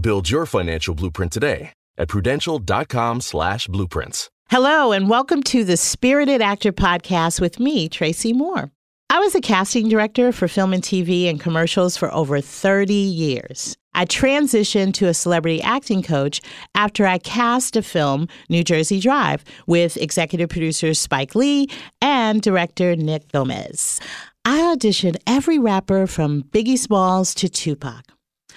Build your financial blueprint today at prudential.com slash blueprints. Hello, and welcome to the Spirited Actor Podcast with me, Tracy Moore. I was a casting director for film and TV and commercials for over 30 years. I transitioned to a celebrity acting coach after I cast a film, New Jersey Drive, with executive producer Spike Lee and director Nick Gomez. I auditioned every rapper from Biggie Smalls to Tupac.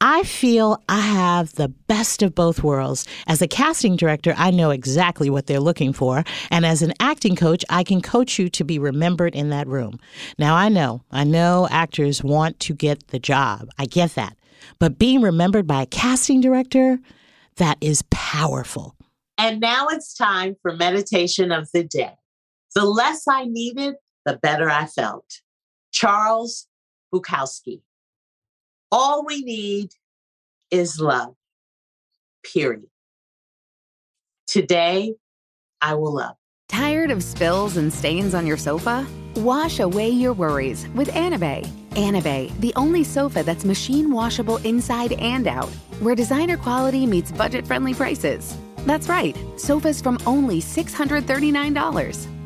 I feel I have the best of both worlds. As a casting director, I know exactly what they're looking for. And as an acting coach, I can coach you to be remembered in that room. Now, I know, I know actors want to get the job. I get that. But being remembered by a casting director, that is powerful. And now it's time for meditation of the day. The less I needed, the better I felt. Charles Bukowski. All we need is love, period. Today, I will love. Tired of spills and stains on your sofa? Wash away your worries with Anabei. Anabei, the only sofa that's machine washable inside and out, where designer quality meets budget friendly prices. That's right, sofas from only $639.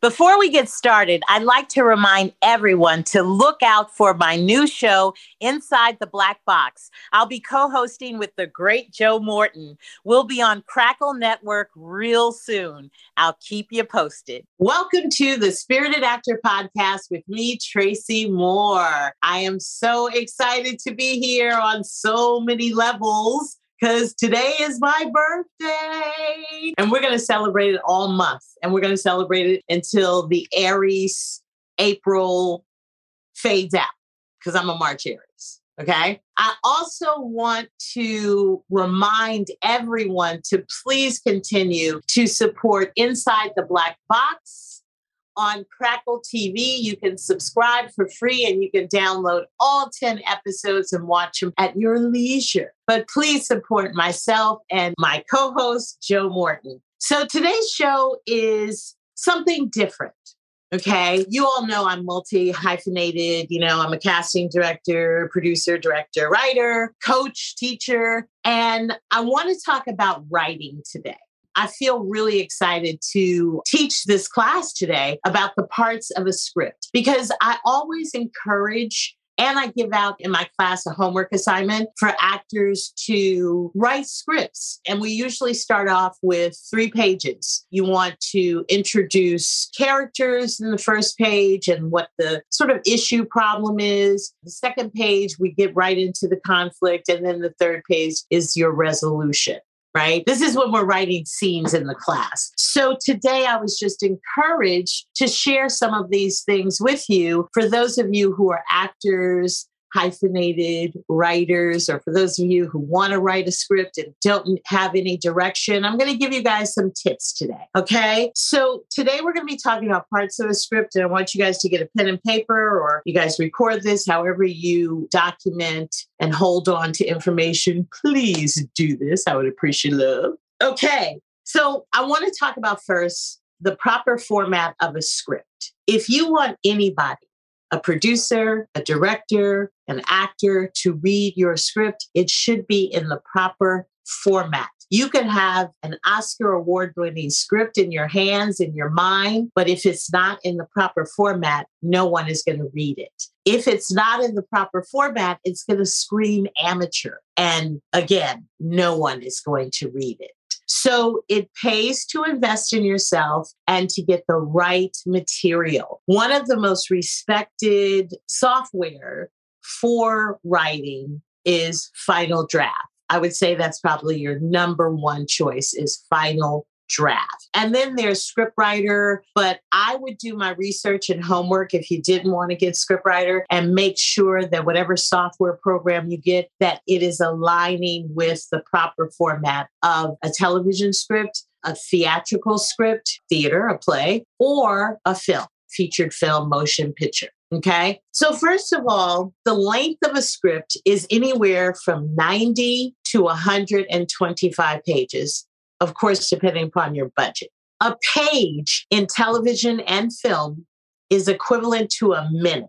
Before we get started, I'd like to remind everyone to look out for my new show, Inside the Black Box. I'll be co hosting with the great Joe Morton. We'll be on Crackle Network real soon. I'll keep you posted. Welcome to the Spirited Actor Podcast with me, Tracy Moore. I am so excited to be here on so many levels because today is my birthday. And we're going to celebrate it all month. And we're going to celebrate it until the Aries April fades out because I'm a March Aries. Okay. I also want to remind everyone to please continue to support Inside the Black Box on Crackle TV. You can subscribe for free and you can download all 10 episodes and watch them at your leisure. But please support myself and my co host, Joe Morton. So today's show is something different. Okay. You all know I'm multi hyphenated. You know, I'm a casting director, producer, director, writer, coach, teacher. And I want to talk about writing today. I feel really excited to teach this class today about the parts of a script because I always encourage and I give out in my class a homework assignment for actors to write scripts. And we usually start off with three pages. You want to introduce characters in the first page and what the sort of issue problem is. The second page, we get right into the conflict. And then the third page is your resolution right? This is when we're writing scenes in the class. So today I was just encouraged to share some of these things with you for those of you who are actors, hyphenated writers, or for those of you who want to write a script and don't have any direction, I'm going to give you guys some tips today. Okay. So today we're going to be talking about parts of a script, and I want you guys to get a pen and paper, or you guys record this however you document and hold on to information. Please do this. I would appreciate love. Okay. So I want to talk about first the proper format of a script. If you want anybody a producer, a director, an actor to read your script, it should be in the proper format. You can have an Oscar award winning script in your hands, in your mind, but if it's not in the proper format, no one is going to read it. If it's not in the proper format, it's going to scream amateur. And again, no one is going to read it. So it pays to invest in yourself and to get the right material. One of the most respected software for writing is Final Draft. I would say that's probably your number one choice is Final draft. And then there's scriptwriter, but I would do my research and homework if you didn't want to get scriptwriter and make sure that whatever software program you get that it is aligning with the proper format of a television script, a theatrical script, theater, a play, or a film, featured film, motion picture. Okay. So, first of all, the length of a script is anywhere from 90 to 125 pages of course, depending upon your budget. A page in television and film is equivalent to a minute.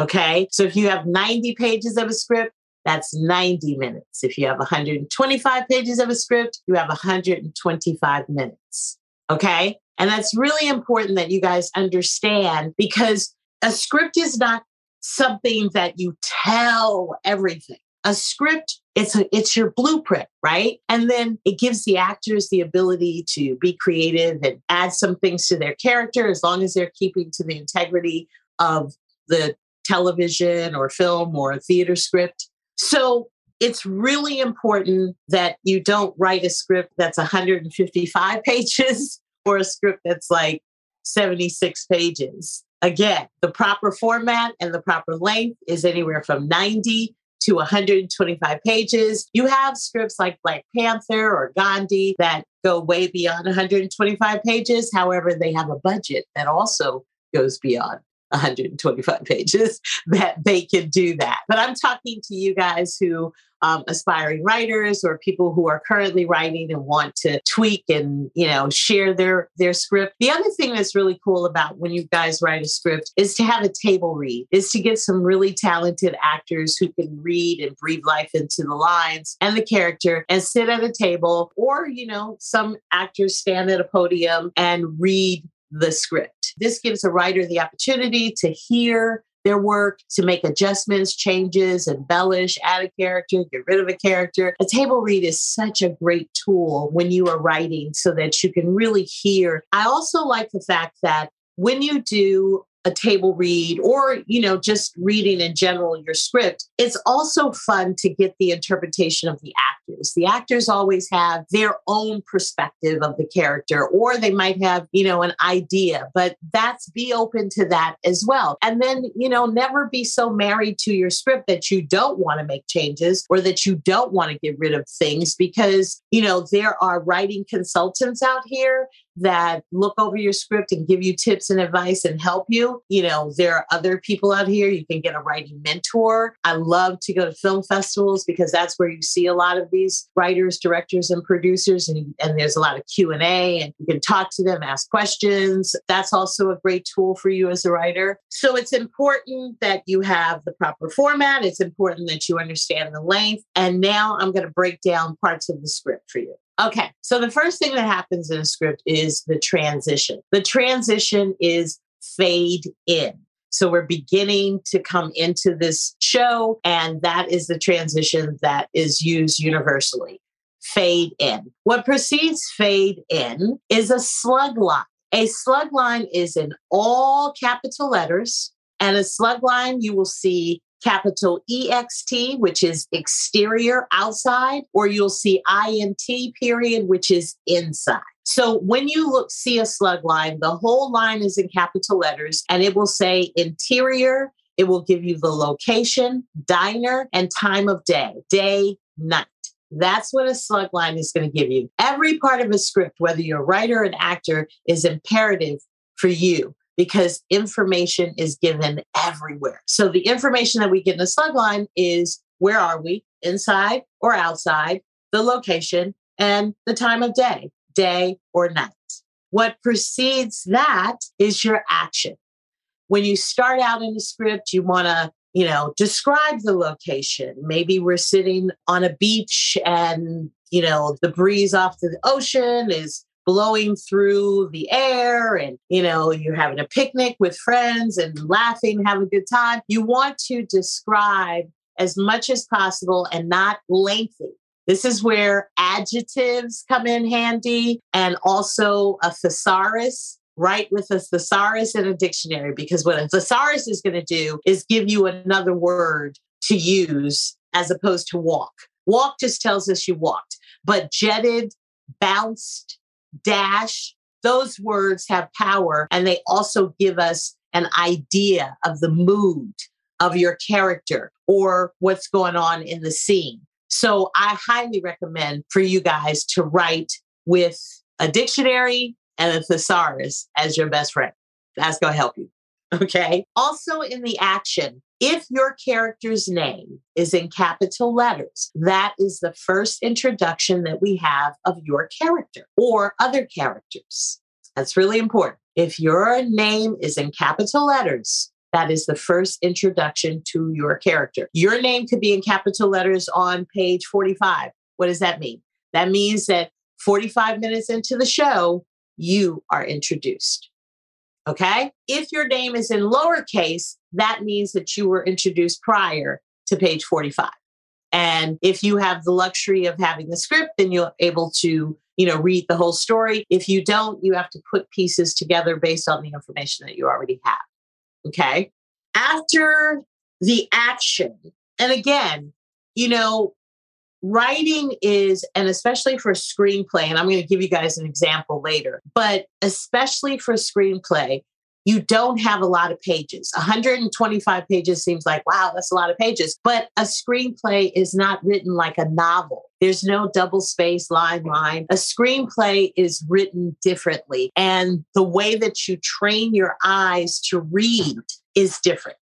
Okay. So if you have 90 pages of a script, that's 90 minutes. If you have 125 pages of a script, you have 125 minutes. Okay. And that's really important that you guys understand because a script is not something that you tell everything. A script it's a, it's your blueprint, right? And then it gives the actors the ability to be creative and add some things to their character as long as they're keeping to the integrity of the television or film or theater script. So it's really important that you don't write a script that's 155 pages or a script that's like 76 pages. Again, the proper format and the proper length is anywhere from 90 to 125 pages. You have scripts like Black Panther or Gandhi that go way beyond 125 pages. However, they have a budget that also goes beyond 125 pages that they can do that. But I'm talking to you guys who um, aspiring writers or people who are currently writing and want to tweak and you know share their their script. The other thing that's really cool about when you guys write a script is to have a table read, is to get some really talented actors who can read and breathe life into the lines and the character and sit at a table or you know some actors stand at a podium and read the script. This gives a writer the opportunity to hear their work to make adjustments, changes, embellish, add a character, get rid of a character. A table read is such a great tool when you are writing so that you can really hear. I also like the fact that when you do a table read or you know just reading in general your script it's also fun to get the interpretation of the actors. The actors always have their own perspective of the character or they might have you know an idea but that's be open to that as well. And then you know never be so married to your script that you don't want to make changes or that you don't want to get rid of things because you know there are writing consultants out here that look over your script and give you tips and advice and help you. You know, there are other people out here. You can get a writing mentor. I love to go to film festivals because that's where you see a lot of these writers, directors, and producers, and, and there's a lot of Q and A, and you can talk to them, ask questions. That's also a great tool for you as a writer. So it's important that you have the proper format. It's important that you understand the length. And now I'm going to break down parts of the script for you. Okay, so the first thing that happens in a script is the transition. The transition is fade in. So we're beginning to come into this show, and that is the transition that is used universally. Fade in. What precedes fade in is a slug line. A slug line is in all capital letters, and a slug line you will see capital EXT, which is exterior, outside, or you'll see INT period, which is inside. So when you look, see a slug line, the whole line is in capital letters and it will say interior. It will give you the location, diner, and time of day, day, night. That's what a slug line is going to give you. Every part of a script, whether you're a writer or an actor, is imperative for you because information is given everywhere. So the information that we get in the slug line is where are we, inside or outside, the location, and the time of day, day or night. What precedes that is your action. When you start out in the script, you want to you know describe the location maybe we're sitting on a beach and you know the breeze off the ocean is blowing through the air and you know you're having a picnic with friends and laughing having a good time. You want to describe as much as possible and not lengthy. This is where adjectives come in handy and also a thesaurus write with a thesaurus in a dictionary because what a thesaurus is going to do is give you another word to use as opposed to walk. Walk just tells us you walked but jetted bounced dash, those words have power and they also give us an idea of the mood of your character or what's going on in the scene. So I highly recommend for you guys to write with a dictionary and a thesaurus as your best friend. That's going to help you. Okay. Also, in the action, if your character's name is in capital letters, that is the first introduction that we have of your character or other characters. That's really important. If your name is in capital letters, that is the first introduction to your character. Your name could be in capital letters on page 45. What does that mean? That means that 45 minutes into the show, you are introduced. Okay. If your name is in lowercase, that means that you were introduced prior to page 45. And if you have the luxury of having the script, then you're able to, you know, read the whole story. If you don't, you have to put pieces together based on the information that you already have. Okay. After the action, and again, you know, writing is, and especially for screenplay, and I'm going to give you guys an example later, but especially for screenplay, you don't have a lot of pages. 125 pages seems like, wow, that's a lot of pages. But a screenplay is not written like a novel. There's no double space line line. A screenplay is written differently. And the way that you train your eyes to read is different,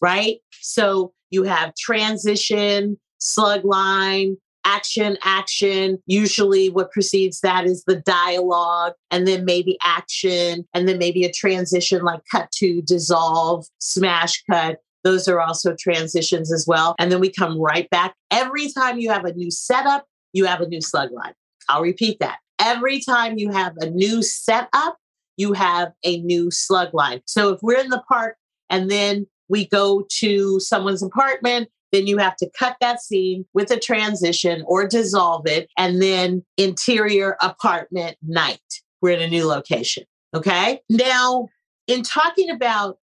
right? So you have transition, slug line, action, action. Usually, what precedes that is the dialogue, and then maybe action, and then maybe a transition like cut to dissolve, smash cut. Those are also transitions as well. And then we come right back. Every time you have a new setup, you have a new slug line. I'll repeat that. Every time you have a new setup, you have a new slug line. So if we're in the park and then we go to someone's apartment then you have to cut that scene with a transition or dissolve it. And then interior apartment night. We're in a new location. Okay. Now, in talking about,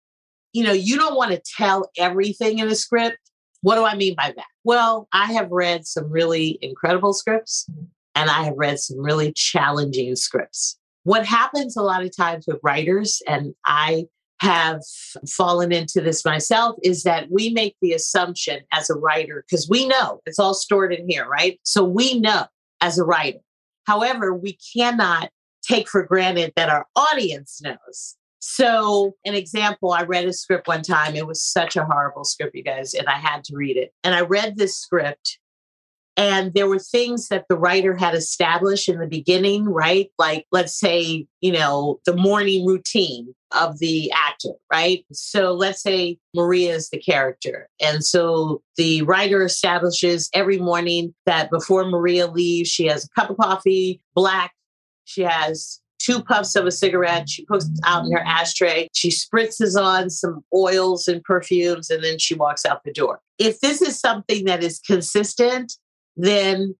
you know, you don't want to tell everything in a script. What do I mean by that? Well, I have read some really incredible scripts and I have read some really challenging scripts. What happens a lot of times with writers, and I have fallen into this myself is that we make the assumption as a writer, because we know it's all stored in here, right? So we know as a writer. However, we cannot take for granted that our audience knows. So, an example, I read a script one time. It was such a horrible script, you guys, and I had to read it. And I read this script and there were things that the writer had established in the beginning, right? Like, let's say, you know, the morning routine of the actor, right? So let's say Maria is the character. And so the writer establishes every morning that before Maria leaves, she has a cup of coffee, black. She has two puffs of a cigarette. She puts it out in her ashtray. She spritzes on some oils and perfumes, and then she walks out the door. If this is something that is consistent then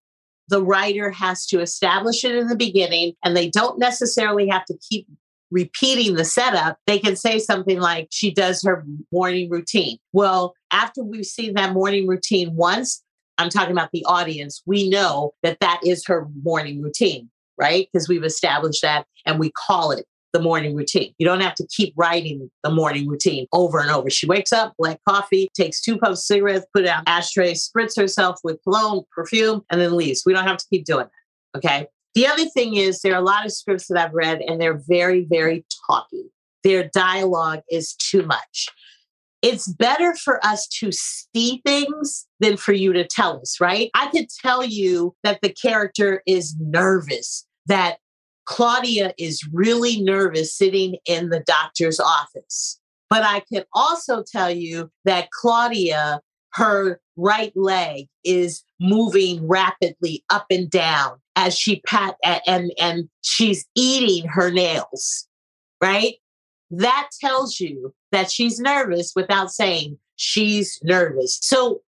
the writer has to establish it in the beginning and they don't necessarily have to keep repeating the setup, they can say something like, she does her morning routine. Well, after we've seen that morning routine once, I'm talking about the audience, we know that that is her morning routine, right? Because we've established that and we call it the morning routine. You don't have to keep writing the morning routine over and over. She wakes up, black coffee, takes two puffs of cigarettes, put on ashtray, spritz herself with cologne, perfume, and then leaves. We don't have to keep doing that. Okay. The other thing is there are a lot of scripts that I've read and they're very, very talky. Their dialogue is too much. It's better for us to see things than for you to tell us, right? I could tell you that the character is nervous, that Claudia is really nervous sitting in the doctor's office. But I can also tell you that Claudia, her right leg is moving rapidly up and down as she pat and and she's eating her nails, right? That tells you that she's nervous without saying she's nervous. So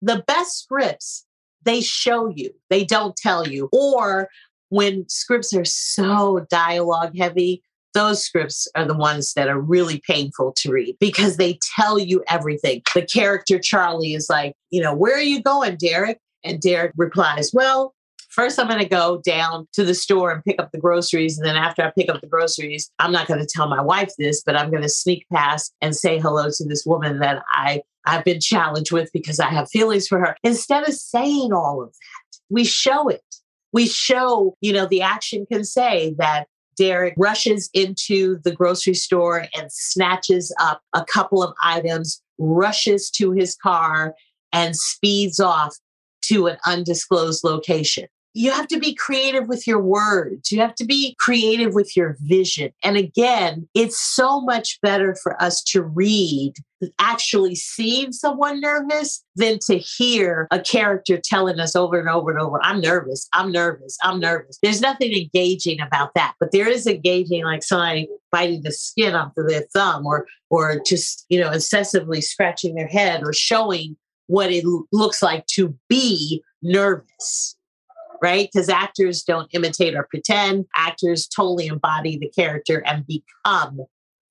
the best scripts they show you, they don't tell you. Or when scripts are so dialogue heavy, those scripts are the ones that are really painful to read because they tell you everything. The character Charlie is like, you know, where are you going, Derek? And Derek replies, well, first I'm going to go down to the store and pick up the groceries. And then after I pick up the groceries, I'm not going to tell my wife this, but I'm going to sneak past and say hello to this woman that I, I've been challenged with because I have feelings for her. Instead of saying all of that, we show it we show, you know, the action can say that Derek rushes into the grocery store and snatches up a couple of items, rushes to his car, and speeds off to an undisclosed location you have to be creative with your words. You have to be creative with your vision. And again, it's so much better for us to read actually seeing someone nervous than to hear a character telling us over and over and over, I'm nervous, I'm nervous, I'm nervous. There's nothing engaging about that, but there is engaging like somebody biting the skin off of their thumb or or just, you know, incessantly scratching their head or showing what it looks like to be nervous right? Because actors don't imitate or pretend. Actors totally embody the character and become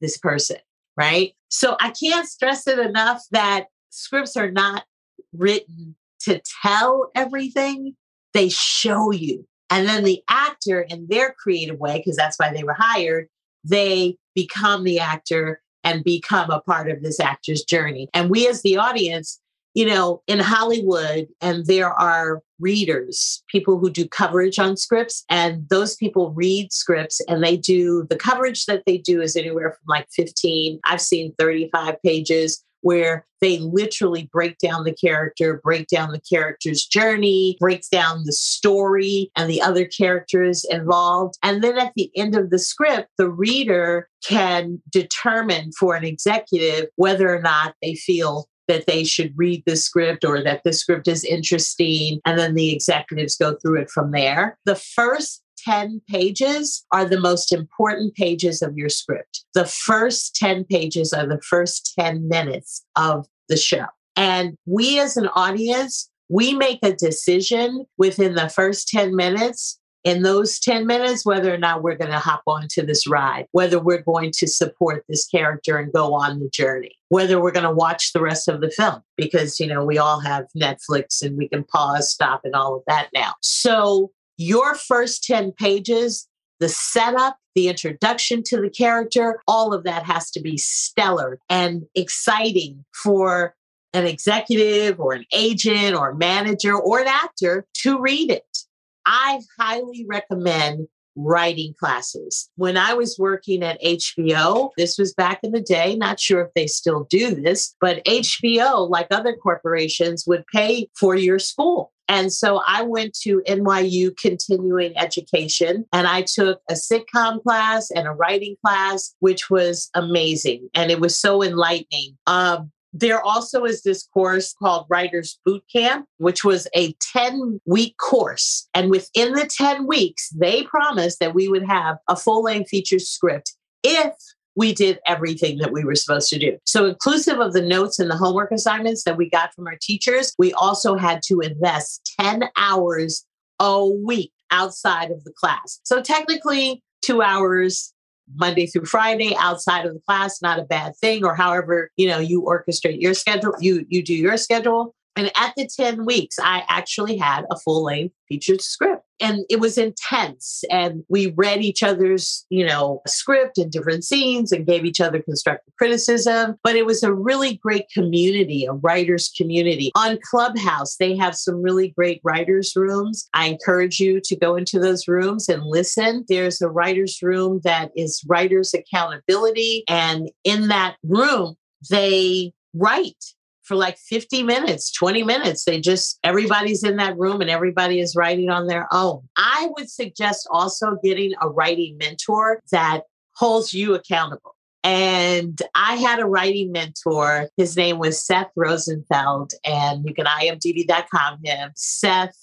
this person, right? So I can't stress it enough that scripts are not written to tell everything, they show you. And then the actor, in their creative way, because that's why they were hired, they become the actor and become a part of this actor's journey. And we, as the audience, you know, in Hollywood, and there are readers, people who do coverage on scripts, and those people read scripts and they do the coverage that they do is anywhere from like 15, I've seen 35 pages where they literally break down the character, break down the character's journey, breaks down the story and the other characters involved. And then at the end of the script, the reader can determine for an executive whether or not they feel that they should read the script or that the script is interesting. And then the executives go through it from there. The first 10 pages are the most important pages of your script. The first 10 pages are the first 10 minutes of the show. And we as an audience, we make a decision within the first 10 minutes in those 10 minutes whether or not we're going to hop onto this ride, whether we're going to support this character and go on the journey, whether we're going to watch the rest of the film, because, you know, we all have Netflix and we can pause, stop, and all of that now. So, your first 10 pages, the setup, the introduction to the character, all of that has to be stellar and exciting for an executive or an agent or manager or an actor to read it I highly recommend writing classes. When I was working at HBO, this was back in the day, not sure if they still do this, but HBO, like other corporations, would pay for your school. And so I went to NYU continuing education and I took a sitcom class and a writing class, which was amazing. And it was so enlightening. Um, there also is this course called Writers Boot Camp, which was a 10 week course. And within the 10 weeks, they promised that we would have a full length feature script if we did everything that we were supposed to do. So, inclusive of the notes and the homework assignments that we got from our teachers, we also had to invest 10 hours a week outside of the class. So, technically, two hours Monday through Friday outside of the class, not a bad thing, or however, you know, you orchestrate your schedule, you you do your schedule. And at the 10 weeks, I actually had a full length featured script and it was intense. And we read each other's, you know, script and different scenes and gave each other constructive criticism. But it was a really great community, a writer's community. On Clubhouse, they have some really great writers' rooms. I encourage you to go into those rooms and listen. There's a writer's room that is writers' accountability. And in that room, they write for like 50 minutes, 20 minutes. They just, everybody's in that room and everybody is writing on their own. I would suggest also getting a writing mentor that holds you accountable. And I had a writing mentor. His name was Seth Rosenfeld, and you can imdb.com him. Seth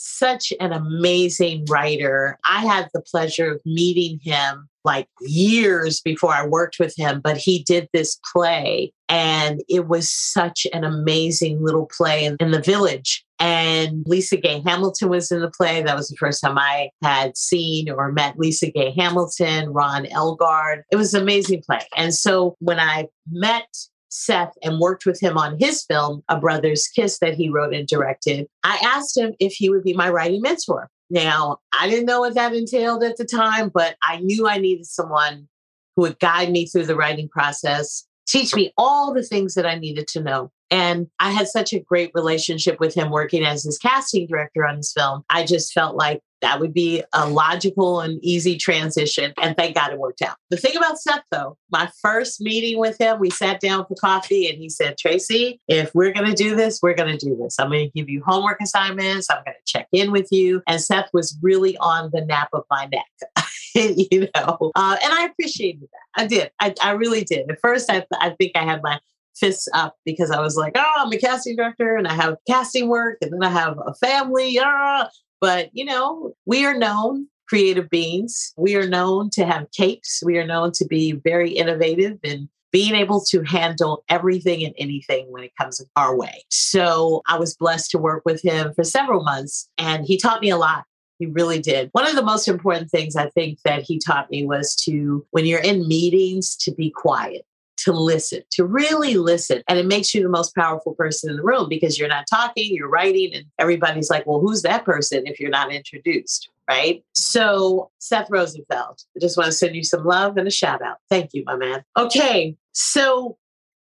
such an amazing writer. I had the pleasure of meeting him like years before I worked with him, but he did this play and it was such an amazing little play in, in, the village. And Lisa Gay Hamilton was in the play. That was the first time I had seen or met Lisa Gay Hamilton, Ron Eldard. It was an amazing play. And so when I met Seth and worked with him on his film, A Brother's Kiss, that he wrote and directed, I asked him if he would be my writing mentor. Now, I didn't know what that entailed at the time, but I knew I needed someone who would guide me through the writing process, teach me all the things that I needed to know. And I had such a great relationship with him working as his casting director on his film. I just felt like that would be a logical and easy transition. And thank God it worked out. The thing about Seth, though, my first meeting with him, we sat down for coffee and he said, Tracy, if we're going to do this, we're going to do this. I'm going to give you homework assignments. I'm going to check in with you. And Seth was really on the nap of my neck. you know, uh, and I appreciated that. I did. I, I really did. At first, I, I think I had my fists up because I was like, oh, I'm a casting director and I have casting work and then I have a family. Ah. But, you know, we are known creative beings. We are known to have capes. We are known to be very innovative and being able to handle everything and anything when it comes our way. So I was blessed to work with him for several months and he taught me a lot. He really did. One of the most important things I think that he taught me was to, when you're in meetings, to be quiet to listen, to really listen. And it makes you the most powerful person in the room because you're not talking, you're writing, and everybody's like, well, who's that person if you're not introduced? Right. So, Seth Rosenfeld, I just want to send you some love and a shout out. Thank you, my man. Okay. So,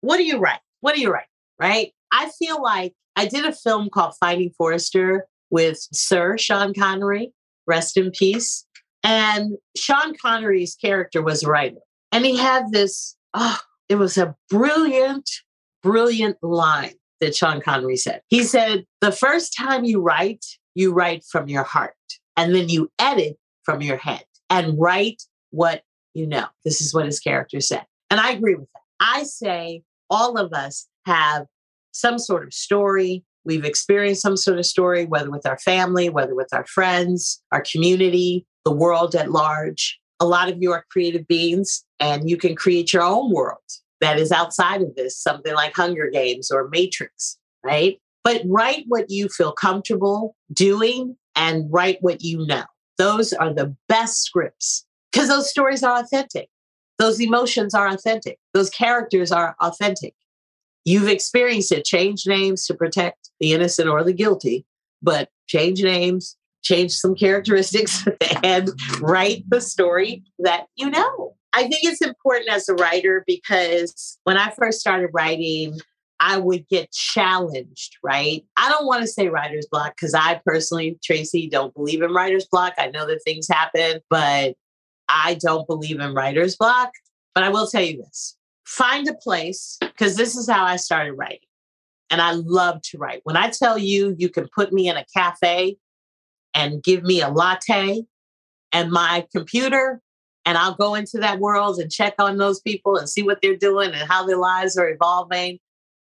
what do you write? What do you write? Right. I feel like I did a film called Finding Forrester with Sir Sean Connery, rest in peace. And Sean Connery's character was a writer. And he had this, oh, it was a brilliant, brilliant line that Sean Connery said. He said, The first time you write, you write from your heart, and then you edit from your head and write what you know. This is what his character said. And I agree with that. I say all of us have some sort of story. We've experienced some sort of story, whether with our family, whether with our friends, our community, the world at large. A lot of you are creative beings and you can create your own world that is outside of this, something like Hunger Games or Matrix, right? But write what you feel comfortable doing and write what you know. Those are the best scripts because those stories are authentic. Those emotions are authentic. Those characters are authentic. You've experienced it. Change names to protect the innocent or the guilty, but change names, change some characteristics, and write the story that you know. I think it's important as a writer because when I first started writing, I would get challenged, right? I don't want to say writer's block because I personally, Tracy, don't believe in writer's block. I know that things happen, but I don't believe in writer's block. But I will tell you this find a place, because this is how I started writing. And I love to write. When I tell you, you can put me in a cafe and give me a latte and my computer and I'll go into that world and check on those people and see what they're doing and how their lives are evolving.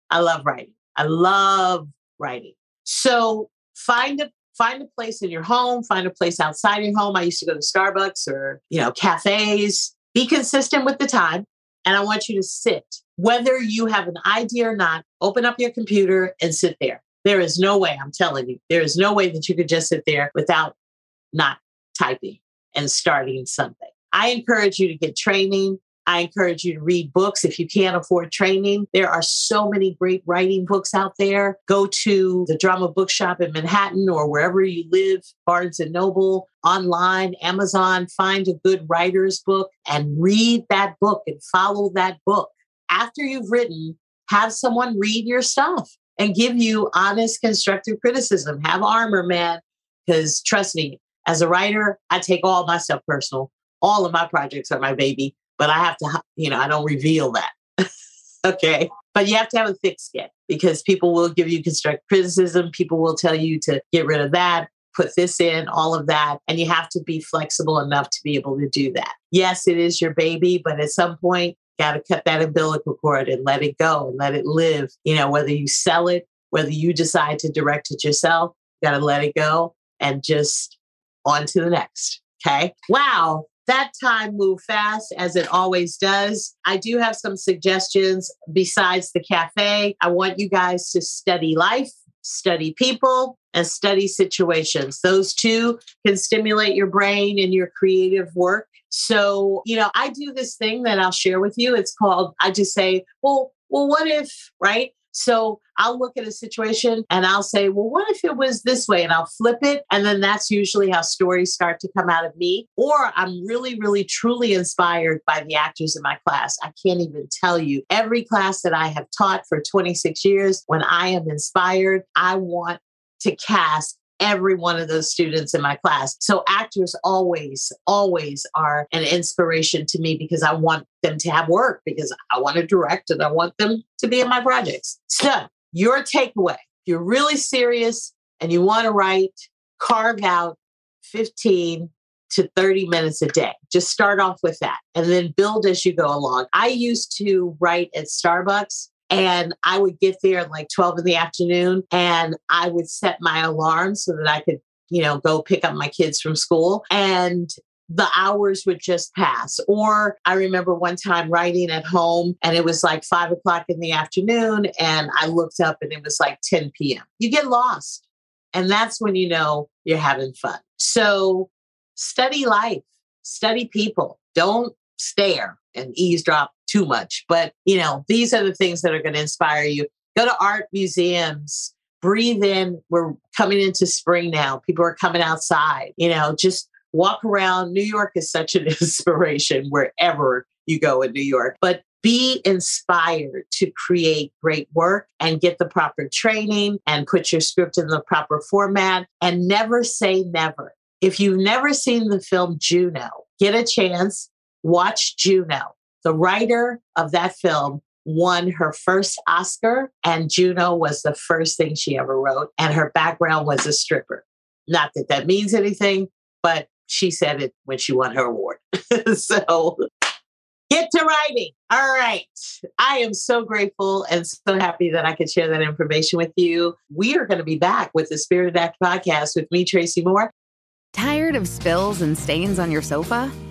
I love writing. I love writing. So find a find a place in your home, find a place outside your home. I used to go to Starbucks or, you know, cafes. Be consistent with the time. And I want you to sit. Whether you have an idea or not, open up your computer and sit there. There is no way, I'm telling you, there is no way that you could just sit there without not typing and starting something. I encourage you to get training. I encourage you to read books if you can't afford training. There are so many great writing books out there. Go to the Drama Bookshop in Manhattan or wherever you live, Barnes and Noble, online, Amazon, find a good writer's book and read that book and follow that book. After you've written, have someone read your stuff and give you honest, constructive criticism. Have armor, man, because trust me, as a writer, I take all my stuff personal all of my projects are my baby, but I have to, you know, I don't reveal that. okay. But you have to have a thick skin because people will give you constructive criticism. People will tell you to get rid of that, put this in, all of that. And you have to be flexible enough to be able to do that. Yes, it is your baby, but at some point, got to cut that umbilical cord and let it go and let it live. You know, whether you sell it, whether you decide to direct it yourself, you got to let it go and just on to the next. Okay. Wow. That time moved fast as it always does. I do have some suggestions besides the cafe. I want you guys to study life, study people, and study situations. Those two can stimulate your brain and your creative work. So, you know, I do this thing that I'll share with you. It's called, I just say, well, well, what if, right? So I'll look at a situation and I'll say, well, what if it was this way? And I'll flip it. And then that's usually how stories start to come out of me. Or I'm really, really, truly inspired by the actors in my class. I can't even tell you. Every class that I have taught for 26 years, when I am inspired, I want to cast every one of those students in my class. So actors always, always are an inspiration to me because I want them to have work because I want to direct and I want them to be in my projects. So your takeaway, if you're really serious and you want to write, carve out 15 to 30 minutes a day. Just start off with that and then build as you go along. I used to write at Starbucks and I would get there at like 12 in the afternoon and I would set my alarm so that I could, you know, go pick up my kids from school. And the hours would just pass. Or I remember one time writing at home and it was like five o'clock in the afternoon and I looked up and it was like 10 p.m. You get lost. And that's when you know you're having fun. So study life, study people. Don't stare and eavesdrop too much. But, you know, these are the things that are going to inspire you. Go to art museums, breathe in. We're coming into spring now. People are coming outside, you know, just walk around. New York is such an inspiration wherever you go in New York. But be inspired to create great work and get the proper training and put your script in the proper format and never say never. If you've never seen the film Juno, get a chance, watch Juno. The writer of that film won her first Oscar, and Juno was the first thing she ever wrote, and her background was a stripper. Not that that means anything, but she said it when she won her award. so get to writing. All right. I am so grateful and so happy that I could share that information with you. We are going to be back with the Spirited Act podcast with me, Tracy Moore. Tired of spills and stains on your sofa?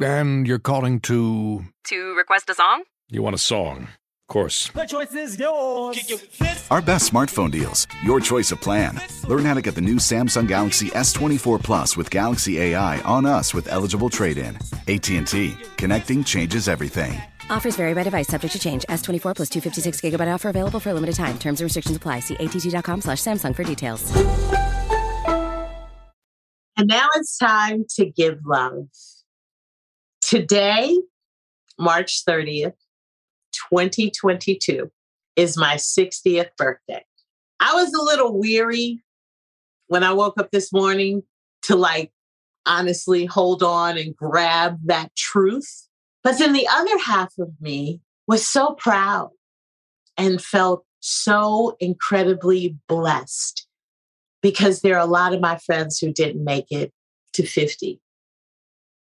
And you're calling to. To request a song? You want a song? Of course. The choice is yours. Our best smartphone deals. Your choice of plan. Learn how to get the new Samsung Galaxy S24 Plus with Galaxy AI on us with eligible trade-in. AT&T. Connecting changes everything. Offers vary by device, subject to change. S24 plus 256 gigabyte offer available for a limited time. Terms and restrictions apply. See att.com slash Samsung for details. And now it's time to give love. Today, March 30th, 2022, is my 60th birthday. I was a little weary when I woke up this morning to like honestly hold on and grab that truth. But then the other half of me was so proud and felt so incredibly blessed because there are a lot of my friends who didn't make it to 50.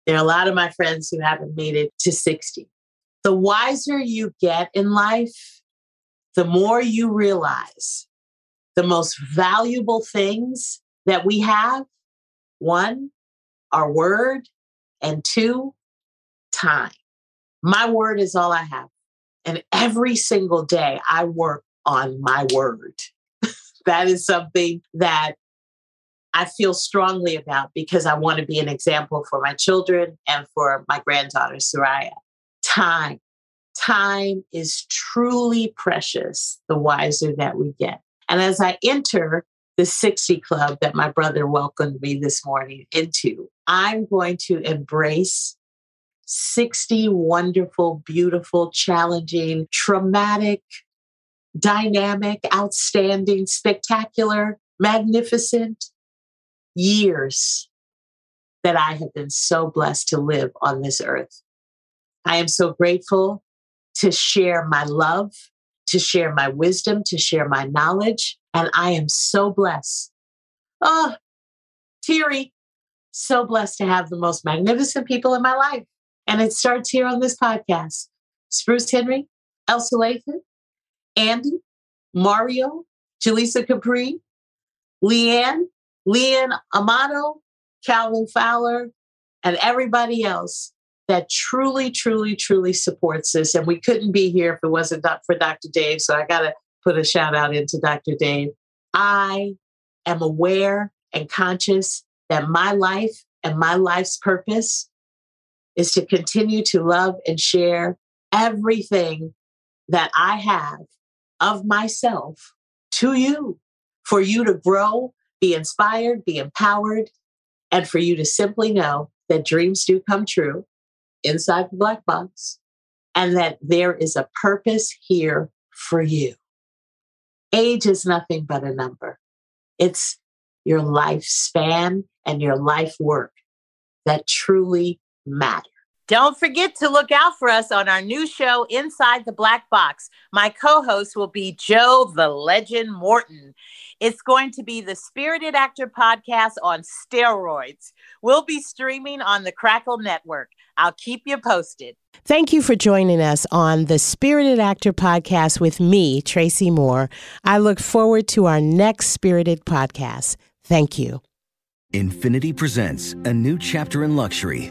There are a lot of my friends who haven't made it to 60. The wiser you get in life, the more you realize the most valuable things that we have one our word, and two, time. My word is all I have. And every single day I work on my word. that is something that I feel strongly about because I want to be an example for my children and for my granddaughter, Soraya. Time. Time is truly precious the wiser that we get. And as I enter the 60 club that my brother welcomed me this morning into, I'm going to embrace 60 wonderful, beautiful, challenging, traumatic, dynamic, outstanding, spectacular, magnificent years that I have been so blessed to live on this earth. I am so grateful to share my love, to share my wisdom, to share my knowledge. And I am so blessed. Oh, teary, so blessed to have the most magnificent people in my life. And it starts here on this podcast. Spruce Henry, Elsa Lathan, Andy, Mario, Jaleesa Capri, Leanne, Leanne Amato, Calvin Fowler, and everybody else that truly, truly, truly supports this. And we couldn't be here if it wasn't for Dr. Dave. So I got to put a shout out into Dr. Dave. I am aware and conscious that my life and my life's purpose is to continue to love and share everything that I have of myself to you for you to grow, be inspired, be empowered, and for you to simply know that dreams do come true inside the black box and that there is a purpose here for you. Age is nothing but a number. It's your lifespan and your life work that truly matter. Don't forget to look out for us on our new show, Inside the Black Box. My co host will be Joe the Legend Morton. It's going to be the Spirited Actor podcast on steroids. We'll be streaming on the Crackle Network. I'll keep you posted. Thank you for joining us on the Spirited Actor podcast with me, Tracy Moore. I look forward to our next Spirited podcast. Thank you. Infiniti presents a new chapter in luxury